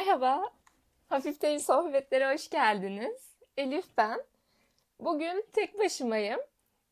Merhaba, Hafiften Sohbetlere hoş geldiniz. Elif ben. Bugün tek başımayım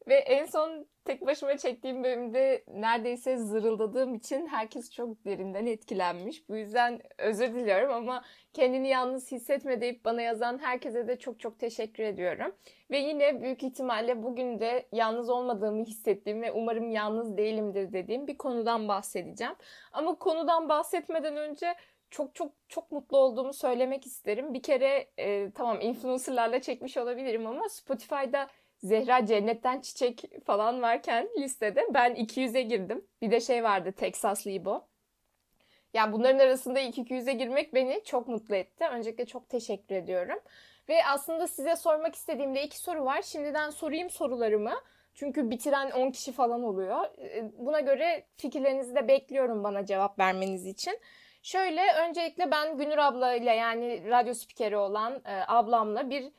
ve en son tek başıma çektiğim bölümde neredeyse zırıldadığım için herkes çok derinden etkilenmiş. Bu yüzden özür diliyorum ama kendini yalnız hissetme deyip bana yazan herkese de çok çok teşekkür ediyorum. Ve yine büyük ihtimalle bugün de yalnız olmadığımı hissettiğim ve umarım yalnız değilimdir dediğim bir konudan bahsedeceğim. Ama konudan bahsetmeden önce çok çok çok mutlu olduğumu söylemek isterim. Bir kere e, tamam influencerlarla çekmiş olabilirim ama Spotify'da Zehra Cennetten Çiçek falan varken listede ben 200'e girdim. Bir de şey vardı Texas Libo. Yani bunların arasında ilk 200'e girmek beni çok mutlu etti. Öncelikle çok teşekkür ediyorum. Ve aslında size sormak istediğimde iki soru var. Şimdiden sorayım sorularımı. Çünkü bitiren 10 kişi falan oluyor. E, buna göre fikirlerinizi de bekliyorum bana cevap vermeniz için. Şöyle öncelikle ben Günür abla ile yani radyo spikeri olan e, ablamla bir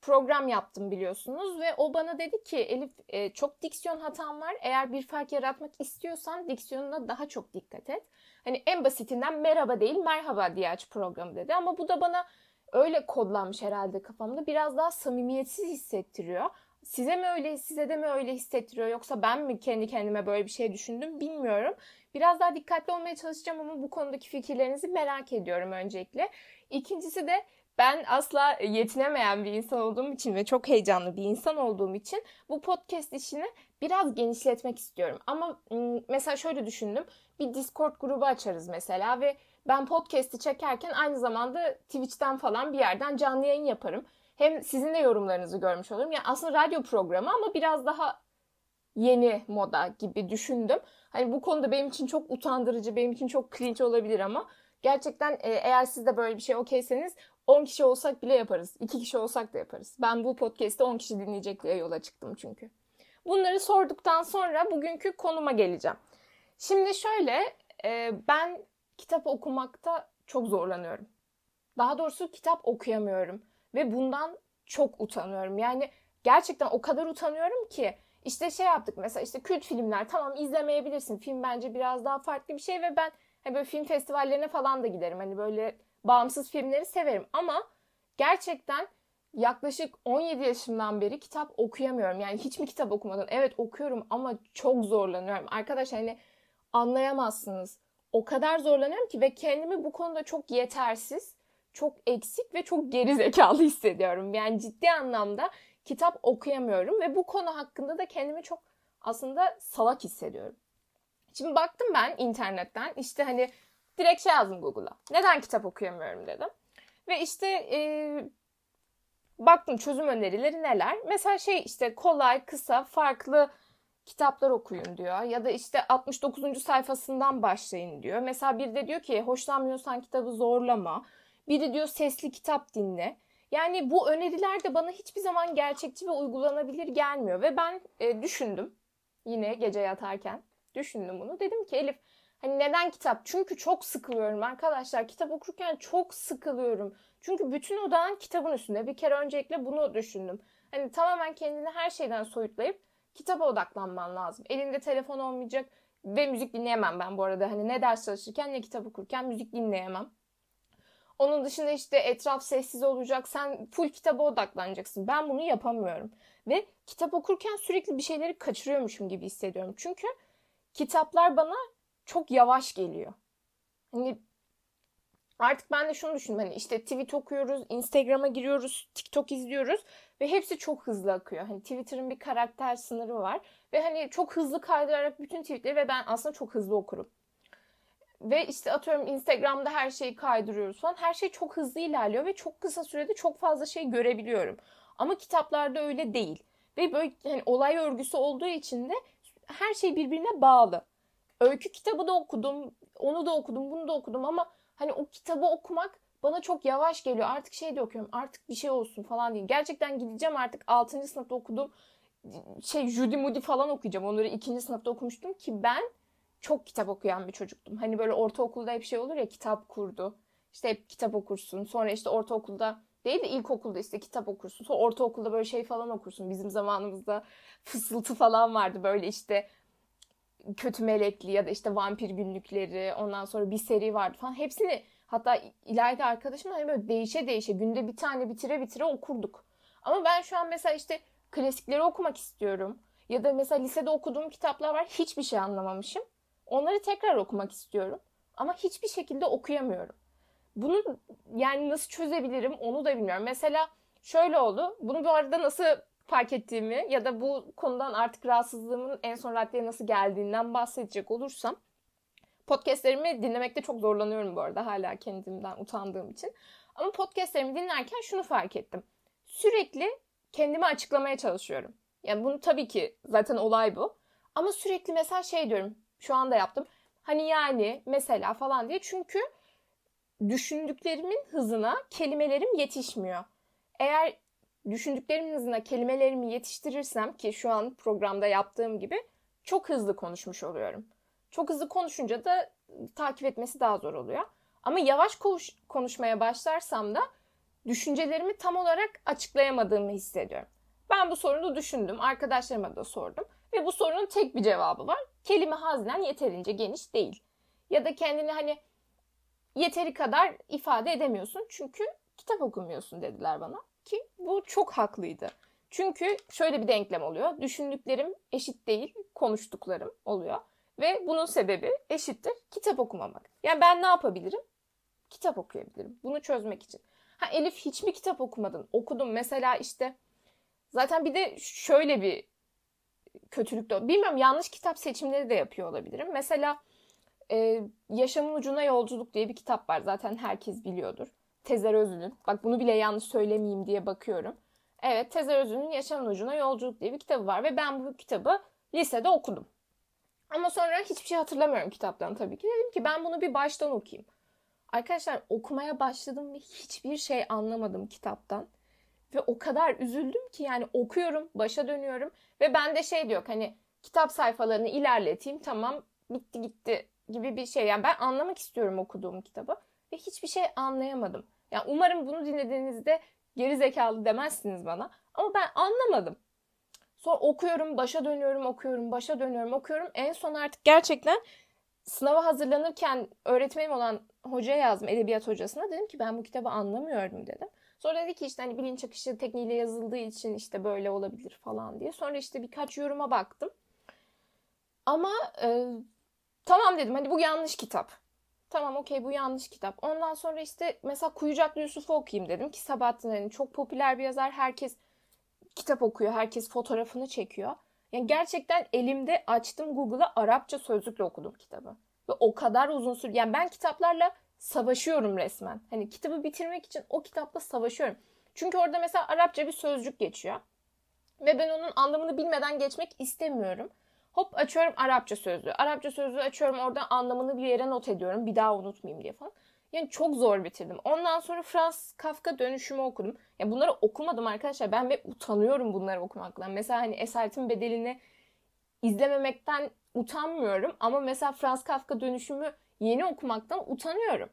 program yaptım biliyorsunuz ve o bana dedi ki Elif e, çok diksiyon hatam var. Eğer bir fark yaratmak istiyorsan diksiyonuna daha çok dikkat et. Hani en basitinden merhaba değil merhaba diye aç programı dedi ama bu da bana öyle kodlanmış herhalde kafamda. Biraz daha samimiyetsiz hissettiriyor. Size mi öyle, size de mi öyle hissettiriyor yoksa ben mi kendi kendime böyle bir şey düşündüm bilmiyorum. Biraz daha dikkatli olmaya çalışacağım ama bu konudaki fikirlerinizi merak ediyorum öncelikle. İkincisi de ben asla yetinemeyen bir insan olduğum için ve çok heyecanlı bir insan olduğum için bu podcast işini biraz genişletmek istiyorum. Ama mesela şöyle düşündüm. Bir Discord grubu açarız mesela ve ben podcast'i çekerken aynı zamanda Twitch'ten falan bir yerden canlı yayın yaparım. Hem sizin de yorumlarınızı görmüş olurum. Yani aslında radyo programı ama biraz daha yeni moda gibi düşündüm. Hani bu konuda benim için çok utandırıcı, benim için çok cringe olabilir ama gerçekten e, eğer siz de böyle bir şey okeyseniz 10 kişi olsak bile yaparız. 2 kişi olsak da yaparız. Ben bu podcast'te 10 kişi dinleyecek diye yola çıktım çünkü. Bunları sorduktan sonra bugünkü konuma geleceğim. Şimdi şöyle e, ben kitap okumakta çok zorlanıyorum. Daha doğrusu kitap okuyamıyorum. Ve bundan çok utanıyorum. Yani gerçekten o kadar utanıyorum ki işte şey yaptık mesela işte kült filmler tamam izlemeyebilirsin. Film bence biraz daha farklı bir şey ve ben hani böyle film festivallerine falan da giderim. Hani böyle bağımsız filmleri severim ama gerçekten yaklaşık 17 yaşımdan beri kitap okuyamıyorum. Yani hiç mi kitap okumadan? Evet okuyorum ama çok zorlanıyorum. Arkadaşlar hani anlayamazsınız. O kadar zorlanıyorum ki ve kendimi bu konuda çok yetersiz, çok eksik ve çok geri zekalı hissediyorum. Yani ciddi anlamda kitap okuyamıyorum ve bu konu hakkında da kendimi çok aslında salak hissediyorum. Şimdi baktım ben internetten işte hani direkt şey yazdım Google'a. Neden kitap okuyamıyorum dedim. Ve işte e, baktım çözüm önerileri neler. Mesela şey işte kolay, kısa, farklı kitaplar okuyun diyor. Ya da işte 69. sayfasından başlayın diyor. Mesela bir de diyor ki hoşlanmıyorsan kitabı zorlama. Biri diyor sesli kitap dinle. Yani bu öneriler de bana hiçbir zaman gerçekçi ve uygulanabilir gelmiyor. Ve ben e, düşündüm yine gece yatarken düşündüm bunu. Dedim ki Elif hani neden kitap? Çünkü çok sıkılıyorum arkadaşlar. Kitap okurken çok sıkılıyorum. Çünkü bütün odağın kitabın üstünde. Bir kere öncelikle bunu düşündüm. Hani tamamen kendini her şeyden soyutlayıp kitaba odaklanman lazım. Elinde telefon olmayacak ve müzik dinleyemem ben bu arada. Hani ne ders çalışırken ne kitap okurken müzik dinleyemem. Onun dışında işte etraf sessiz olacak. Sen full kitaba odaklanacaksın. Ben bunu yapamıyorum. Ve kitap okurken sürekli bir şeyleri kaçırıyormuşum gibi hissediyorum. Çünkü kitaplar bana çok yavaş geliyor. Hani artık ben de şunu düşündüm. Hani işte tweet okuyoruz, Instagram'a giriyoruz, TikTok izliyoruz ve hepsi çok hızlı akıyor. Hani Twitter'ın bir karakter sınırı var ve hani çok hızlı kaydırarak bütün tweetleri ve ben aslında çok hızlı okurum. Ve işte atıyorum Instagram'da her şeyi kaydırıyoruz falan. Her şey çok hızlı ilerliyor ve çok kısa sürede çok fazla şey görebiliyorum. Ama kitaplarda öyle değil. Ve böyle hani olay örgüsü olduğu için de her şey birbirine bağlı. Öykü kitabı da okudum, onu da okudum, bunu da okudum ama hani o kitabı okumak bana çok yavaş geliyor. Artık şey de okuyorum. Artık bir şey olsun falan değil. Gerçekten gideceğim artık 6. sınıfta okudum. Şey Judy Moody falan okuyacağım. Onları 2. sınıfta okumuştum ki ben çok kitap okuyan bir çocuktum. Hani böyle ortaokulda hep şey olur ya kitap kurdu. İşte hep kitap okursun. Sonra işte ortaokulda değil de ilkokulda işte kitap okursun. Sonra ortaokulda böyle şey falan okursun. Bizim zamanımızda fısıltı falan vardı. Böyle işte kötü melekli ya da işte vampir günlükleri ondan sonra bir seri vardı falan. Hepsini Hatta ileride arkadaşım hani böyle değişe değişe günde bir tane bitire bitire okurduk. Ama ben şu an mesela işte klasikleri okumak istiyorum. Ya da mesela lisede okuduğum kitaplar var. Hiçbir şey anlamamışım. Onları tekrar okumak istiyorum. Ama hiçbir şekilde okuyamıyorum. Bunu yani nasıl çözebilirim onu da bilmiyorum. Mesela şöyle oldu. Bunu bu arada nasıl fark ettiğimi ya da bu konudan artık rahatsızlığımın en son raddeye nasıl geldiğinden bahsedecek olursam podcastlerimi dinlemekte çok zorlanıyorum bu arada hala kendimden utandığım için. Ama podcastlerimi dinlerken şunu fark ettim. Sürekli kendimi açıklamaya çalışıyorum. Yani bunu tabii ki zaten olay bu. Ama sürekli mesela şey diyorum. Şu anda yaptım. Hani yani mesela falan diye. Çünkü düşündüklerimin hızına kelimelerim yetişmiyor. Eğer düşündüklerimin hızına kelimelerimi yetiştirirsem ki şu an programda yaptığım gibi çok hızlı konuşmuş oluyorum. Çok hızlı konuşunca da takip etmesi daha zor oluyor. Ama yavaş konuş, konuşmaya başlarsam da düşüncelerimi tam olarak açıklayamadığımı hissediyorum. Ben bu sorunu düşündüm, arkadaşlarıma da sordum ve bu sorunun tek bir cevabı var. Kelime haznen yeterince geniş değil. Ya da kendini hani yeteri kadar ifade edemiyorsun çünkü kitap okumuyorsun dediler bana ki bu çok haklıydı. Çünkü şöyle bir denklem oluyor. Düşündüklerim eşit değil, konuştuklarım oluyor. Ve bunun sebebi eşittir kitap okumamak. Yani ben ne yapabilirim? Kitap okuyabilirim. Bunu çözmek için. Ha Elif hiç mi kitap okumadın? Okudum. Mesela işte zaten bir de şöyle bir kötülük de bilmiyorum yanlış kitap seçimleri de yapıyor olabilirim. Mesela e, Yaşamın Ucuna Yolculuk diye bir kitap var. Zaten herkes biliyordur. Tezer Özül'ün. Bak bunu bile yanlış söylemeyeyim diye bakıyorum. Evet Tezer Özül'ün Yaşamın Ucuna Yolculuk diye bir kitabı var ve ben bu kitabı lisede okudum. Ama sonra hiçbir şey hatırlamıyorum kitaptan tabii ki. Dedim ki ben bunu bir baştan okuyayım. Arkadaşlar okumaya başladım ve hiçbir şey anlamadım kitaptan. Ve o kadar üzüldüm ki yani okuyorum, başa dönüyorum ve ben de şey diyor hani kitap sayfalarını ilerleteyim tamam bitti gitti gibi bir şey. Yani ben anlamak istiyorum okuduğum kitabı ve hiçbir şey anlayamadım. Yani umarım bunu dinlediğinizde geri zekalı demezsiniz bana. Ama ben anlamadım. Sonra okuyorum, başa dönüyorum, okuyorum, başa dönüyorum, okuyorum. En son artık gerçekten sınava hazırlanırken öğretmenim olan hocaya yazdım, edebiyat hocasına. Dedim ki ben bu kitabı anlamıyorum dedim. Sonra dedi ki işte hani bilinç akışı tekniğiyle yazıldığı için işte böyle olabilir falan diye. Sonra işte birkaç yoruma baktım. Ama e, tamam dedim hani bu yanlış kitap. Tamam okey bu yanlış kitap. Ondan sonra işte mesela Kuyucaklı Yusuf'u okuyayım dedim ki Sabahattin hani çok popüler bir yazar. Herkes kitap okuyor. Herkes fotoğrafını çekiyor. Yani gerçekten elimde açtım Google'a Arapça sözlükle okudum kitabı. Ve o kadar uzun süre. Yani ben kitaplarla savaşıyorum resmen. Hani kitabı bitirmek için o kitapla savaşıyorum. Çünkü orada mesela Arapça bir sözcük geçiyor. Ve ben onun anlamını bilmeden geçmek istemiyorum. Hop açıyorum Arapça sözlüğü. Arapça sözlüğü açıyorum orada anlamını bir yere not ediyorum. Bir daha unutmayayım diye falan. Yani çok zor bitirdim. Ondan sonra Frans Kafka dönüşümü okudum. Ya bunları okumadım arkadaşlar. Ben ve utanıyorum bunları okumaktan. Mesela hani Esaretin Bedeli'ni izlememekten utanmıyorum. Ama mesela Frans Kafka dönüşümü yeni okumaktan utanıyorum.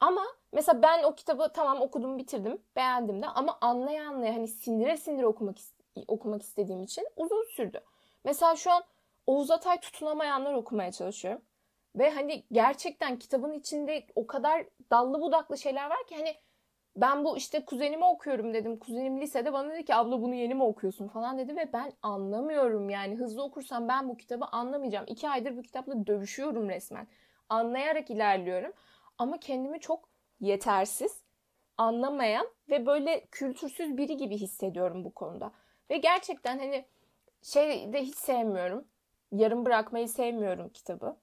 Ama mesela ben o kitabı tamam okudum bitirdim beğendim de ama anlaya anlaya hani sindire sindire okumak okumak istediğim için uzun sürdü. Mesela şu an Oğuz Atay tutunamayanlar okumaya çalışıyorum. Ve hani gerçekten kitabın içinde o kadar dallı budaklı şeyler var ki hani ben bu işte kuzenimi okuyorum dedim. Kuzenim lisede bana dedi ki abla bunu yeni mi okuyorsun falan dedi ve ben anlamıyorum yani. Hızlı okursam ben bu kitabı anlamayacağım. İki aydır bu kitapla dövüşüyorum resmen. Anlayarak ilerliyorum. Ama kendimi çok yetersiz, anlamayan ve böyle kültürsüz biri gibi hissediyorum bu konuda. Ve gerçekten hani şey de hiç sevmiyorum. Yarım bırakmayı sevmiyorum kitabı.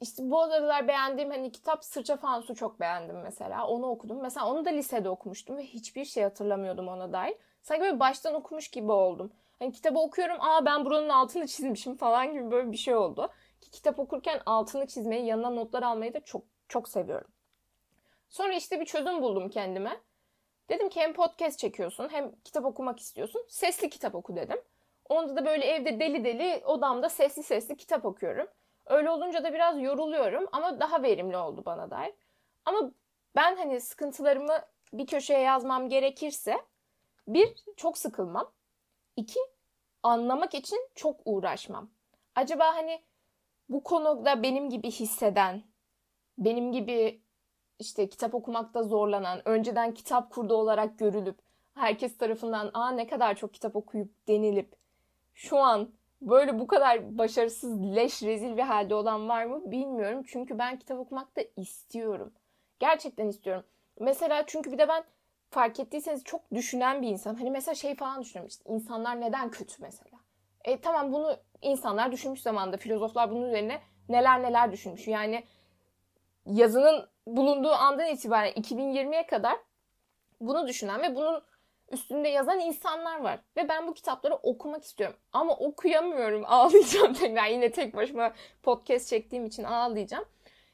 İşte bu aralar beğendiğim hani kitap Sırça Fansu çok beğendim mesela. Onu okudum. Mesela onu da lisede okumuştum ve hiçbir şey hatırlamıyordum ona dair. Sanki böyle baştan okumuş gibi oldum. Hani kitabı okuyorum aa ben buranın altını çizmişim falan gibi böyle bir şey oldu. Ki kitap okurken altını çizmeyi, yanına notlar almayı da çok çok seviyorum. Sonra işte bir çözüm buldum kendime. Dedim ki hem podcast çekiyorsun hem kitap okumak istiyorsun. Sesli kitap oku dedim. Onda da böyle evde deli deli odamda sesli sesli kitap okuyorum. Öyle olunca da biraz yoruluyorum ama daha verimli oldu bana dair. Ama ben hani sıkıntılarımı bir köşeye yazmam gerekirse bir çok sıkılmam. İki anlamak için çok uğraşmam. Acaba hani bu konuda benim gibi hisseden, benim gibi işte kitap okumakta zorlanan, önceden kitap kurdu olarak görülüp herkes tarafından aa ne kadar çok kitap okuyup denilip şu an böyle bu kadar başarısız, leş, rezil bir halde olan var mı bilmiyorum. Çünkü ben kitap okumak da istiyorum. Gerçekten istiyorum. Mesela çünkü bir de ben fark ettiyseniz çok düşünen bir insan. Hani mesela şey falan düşünüyorum işte insanlar neden kötü mesela. E tamam bunu insanlar düşünmüş zamanda filozoflar bunun üzerine neler neler düşünmüş. Yani yazının bulunduğu andan itibaren 2020'ye kadar bunu düşünen ve bunun üstünde yazan insanlar var. Ve ben bu kitapları okumak istiyorum. Ama okuyamıyorum. Ağlayacağım tekrar. Yine tek başıma podcast çektiğim için ağlayacağım.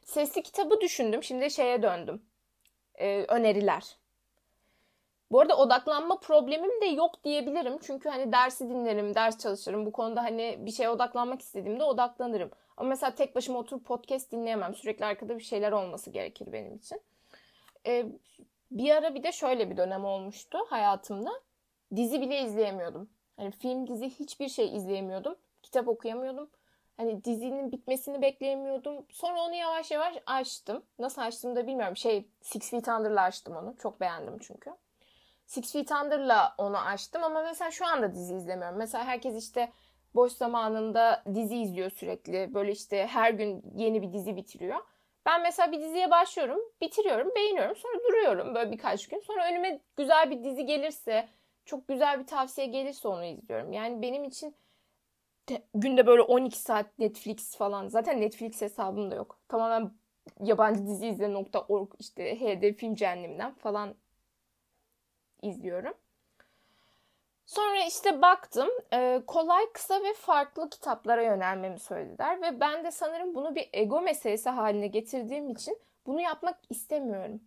Sesli kitabı düşündüm. Şimdi şeye döndüm. Ee, öneriler. Bu arada odaklanma problemim de yok diyebilirim. Çünkü hani dersi dinlerim, ders çalışırım. Bu konuda hani bir şeye odaklanmak istediğimde odaklanırım. Ama mesela tek başıma oturup podcast dinleyemem. Sürekli arkada bir şeyler olması gerekir benim için. Ee, bir ara bir de şöyle bir dönem olmuştu hayatımda. Dizi bile izleyemiyordum. Hani film, dizi hiçbir şey izleyemiyordum. Kitap okuyamıyordum. Hani dizinin bitmesini bekleyemiyordum. Sonra onu yavaş yavaş açtım. Nasıl açtım da bilmiyorum. Şey Six Feet Under'la açtım onu. Çok beğendim çünkü. Six Feet Under'la onu açtım ama mesela şu anda dizi izlemiyorum. Mesela herkes işte boş zamanında dizi izliyor sürekli. Böyle işte her gün yeni bir dizi bitiriyor. Ben mesela bir diziye başlıyorum, bitiriyorum, beğeniyorum. Sonra duruyorum böyle birkaç gün. Sonra önüme güzel bir dizi gelirse, çok güzel bir tavsiye gelirse onu izliyorum. Yani benim için günde böyle 12 saat Netflix falan. Zaten Netflix hesabım da yok. Tamamen yabancı dizi izle.org işte HD Film Cehenneminden falan izliyorum. Sonra işte baktım e, kolay, kısa ve farklı kitaplara yönelmemi söylediler. Ve ben de sanırım bunu bir ego meselesi haline getirdiğim için bunu yapmak istemiyorum.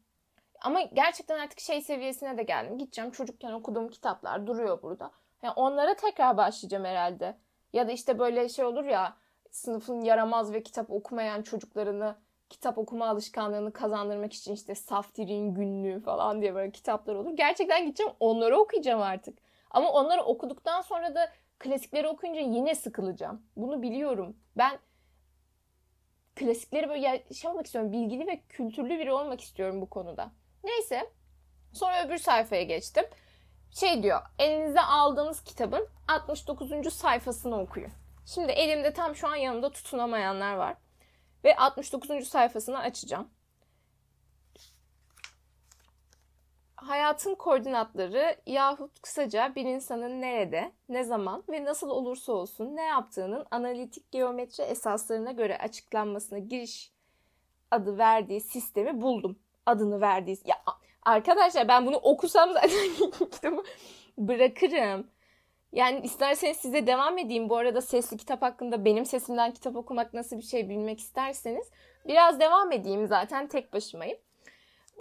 Ama gerçekten artık şey seviyesine de geldim. Gideceğim çocukken okuduğum kitaplar duruyor burada. Yani onlara tekrar başlayacağım herhalde. Ya da işte böyle şey olur ya sınıfın yaramaz ve kitap okumayan çocuklarını kitap okuma alışkanlığını kazandırmak için işte Saftir'in günlüğü falan diye böyle kitaplar olur. Gerçekten gideceğim onları okuyacağım artık. Ama onları okuduktan sonra da klasikleri okuyunca yine sıkılacağım. Bunu biliyorum. Ben klasikleri böyle şey olmak istiyorum. Bilgili ve kültürlü biri olmak istiyorum bu konuda. Neyse. Sonra öbür sayfaya geçtim. Şey diyor. Elinize aldığınız kitabın 69. sayfasını okuyun. Şimdi elimde tam şu an yanımda tutunamayanlar var. Ve 69. sayfasını açacağım. Hayatın koordinatları yahut kısaca bir insanın nerede, ne zaman ve nasıl olursa olsun ne yaptığının analitik geometri esaslarına göre açıklanmasına giriş adı verdiği sistemi buldum. Adını verdiği... Ya arkadaşlar ben bunu okusam zaten kitabı bırakırım. Yani isterseniz size devam edeyim. Bu arada sesli kitap hakkında benim sesimden kitap okumak nasıl bir şey bilmek isterseniz biraz devam edeyim zaten tek başımayım.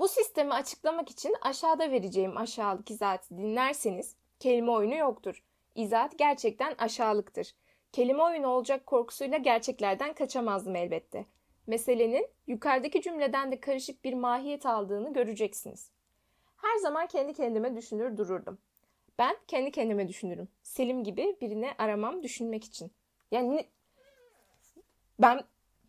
Bu sistemi açıklamak için aşağıda vereceğim aşağılık izahatı dinlerseniz kelime oyunu yoktur. İzahat gerçekten aşağılıktır. Kelime oyunu olacak korkusuyla gerçeklerden kaçamazdım elbette. Meselenin yukarıdaki cümleden de karışık bir mahiyet aldığını göreceksiniz. Her zaman kendi kendime düşünür dururdum. Ben kendi kendime düşünürüm. Selim gibi birini aramam düşünmek için. Yani ben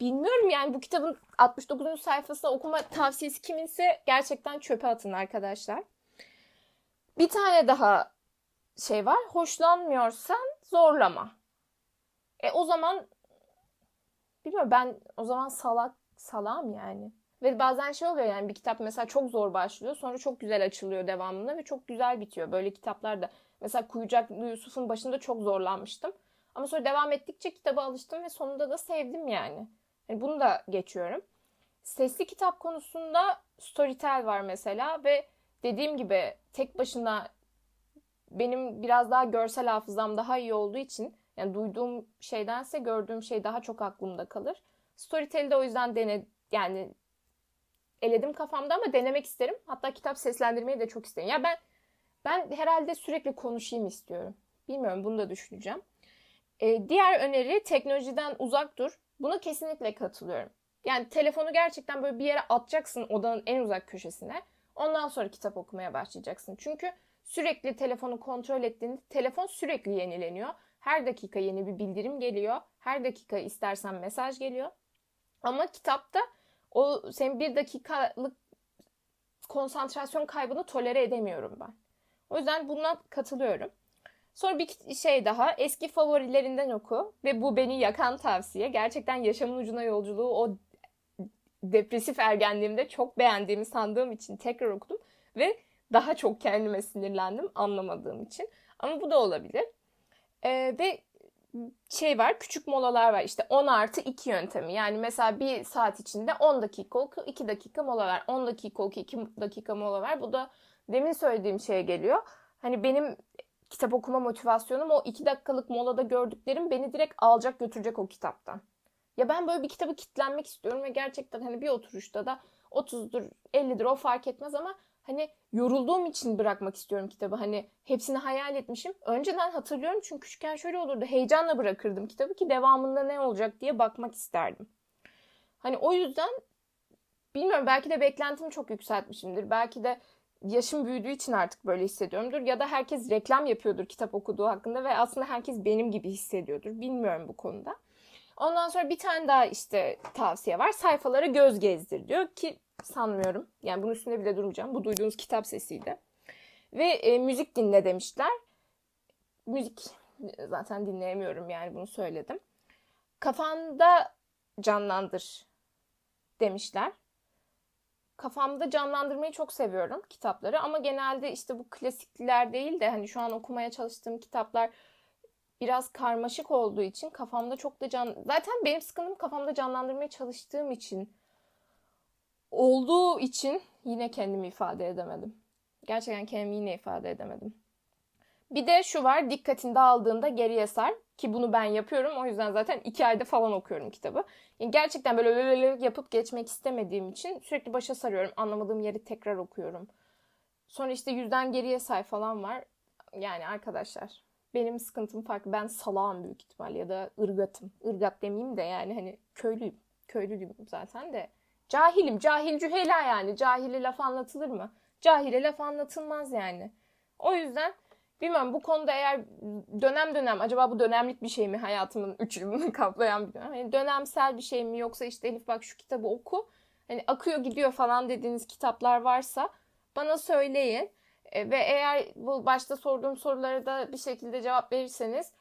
bilmiyorum yani bu kitabın 69. sayfasında okuma tavsiyesi kiminse gerçekten çöpe atın arkadaşlar. Bir tane daha şey var. Hoşlanmıyorsan zorlama. E o zaman bilmiyorum ben o zaman salak salam yani. Ve bazen şey oluyor yani bir kitap mesela çok zor başlıyor sonra çok güzel açılıyor devamında ve çok güzel bitiyor. Böyle kitaplar da mesela Kuyucaklı Yusuf'un başında çok zorlanmıştım. Ama sonra devam ettikçe kitaba alıştım ve sonunda da sevdim yani. Yani bunu da geçiyorum. Sesli kitap konusunda Storytel var mesela ve dediğim gibi tek başına benim biraz daha görsel hafızam daha iyi olduğu için yani duyduğum şeydense gördüğüm şey daha çok aklımda kalır. Storytel'i de o yüzden dene yani eledim kafamda ama denemek isterim. Hatta kitap seslendirmeyi de çok isterim. Ya ben ben herhalde sürekli konuşayım istiyorum. Bilmiyorum bunu da düşüneceğim. Ee, diğer öneri teknolojiden uzak dur. Buna kesinlikle katılıyorum. Yani telefonu gerçekten böyle bir yere atacaksın odanın en uzak köşesine. Ondan sonra kitap okumaya başlayacaksın. Çünkü sürekli telefonu kontrol ettiğinde telefon sürekli yenileniyor. Her dakika yeni bir bildirim geliyor. Her dakika istersen mesaj geliyor. Ama kitapta o senin bir dakikalık konsantrasyon kaybını tolere edemiyorum ben. O yüzden buna katılıyorum. Sonra bir şey daha eski favorilerinden oku ve bu beni yakan tavsiye. Gerçekten yaşamın ucuna yolculuğu o depresif ergenliğimde çok beğendiğimi sandığım için tekrar okudum ve daha çok kendime sinirlendim anlamadığım için. Ama bu da olabilir. Ee, ve şey var küçük molalar var işte 10 artı 2 yöntemi yani mesela bir saat içinde 10 dakika oku 2 dakika mola ver 10 dakika oku 2 dakika mola ver bu da demin söylediğim şeye geliyor hani benim kitap okuma motivasyonum o 2 dakikalık molada gördüklerim beni direkt alacak götürecek o kitaptan ya ben böyle bir kitabı kitlenmek istiyorum ve gerçekten hani bir oturuşta da 30'dur 50'dir o fark etmez ama hani yorulduğum için bırakmak istiyorum kitabı. Hani hepsini hayal etmişim. Önceden hatırlıyorum çünkü küçükken şöyle olurdu. Heyecanla bırakırdım kitabı ki devamında ne olacak diye bakmak isterdim. Hani o yüzden bilmiyorum belki de beklentimi çok yükseltmişimdir. Belki de yaşım büyüdüğü için artık böyle hissediyorumdur. Ya da herkes reklam yapıyordur kitap okuduğu hakkında ve aslında herkes benim gibi hissediyordur. Bilmiyorum bu konuda. Ondan sonra bir tane daha işte tavsiye var. Sayfalara göz gezdir diyor ki sanmıyorum. Yani bunun üstünde bile durmayacağım. Bu duyduğunuz kitap sesiydi. Ve e, müzik dinle demişler. Müzik zaten dinleyemiyorum yani bunu söyledim. Kafanda canlandır demişler. Kafamda canlandırmayı çok seviyorum kitapları ama genelde işte bu klasikler değil de hani şu an okumaya çalıştığım kitaplar biraz karmaşık olduğu için kafamda çok da can... Zaten benim sıkıntım kafamda canlandırmaya çalıştığım için olduğu için yine kendimi ifade edemedim. Gerçekten kendimi yine ifade edemedim. Bir de şu var dikkatini dağıldığında geriye sar ki bunu ben yapıyorum. O yüzden zaten iki ayda falan okuyorum kitabı. Yani gerçekten böyle böyle yapıp geçmek istemediğim için sürekli başa sarıyorum. Anlamadığım yeri tekrar okuyorum. Sonra işte yüzden geriye say falan var. Yani arkadaşlar benim sıkıntım farklı. Ben salağım büyük ihtimal ya da ırgatım. Irgat demeyeyim de yani hani köylüyüm. Köylüyüm zaten de. Cahilim. Cahil cühela yani. Cahile laf anlatılır mı? Cahile laf anlatılmaz yani. O yüzden bilmem bu konuda eğer dönem dönem acaba bu dönemlik bir şey mi hayatımın üç yılını kaplayan bir dönem. Yani dönemsel bir şey mi yoksa işte Elif bak şu kitabı oku. Hani akıyor gidiyor falan dediğiniz kitaplar varsa bana söyleyin. E, ve eğer bu başta sorduğum sorulara da bir şekilde cevap verirseniz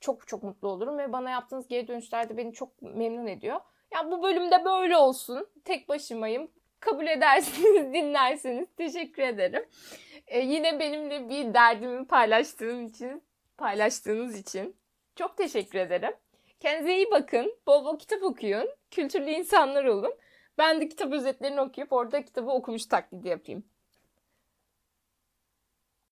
çok çok mutlu olurum ve bana yaptığınız geri dönüşler de beni çok memnun ediyor. Ya bu bölümde böyle olsun. Tek başımayım. Kabul edersiniz, dinlersiniz. Teşekkür ederim. Ee, yine benimle bir derdimi paylaştığım için, paylaştığınız için çok teşekkür ederim. Kendinize iyi bakın. Bol bol kitap okuyun. Kültürlü insanlar olun. Ben de kitap özetlerini okuyup orada kitabı okumuş taklidi yapayım.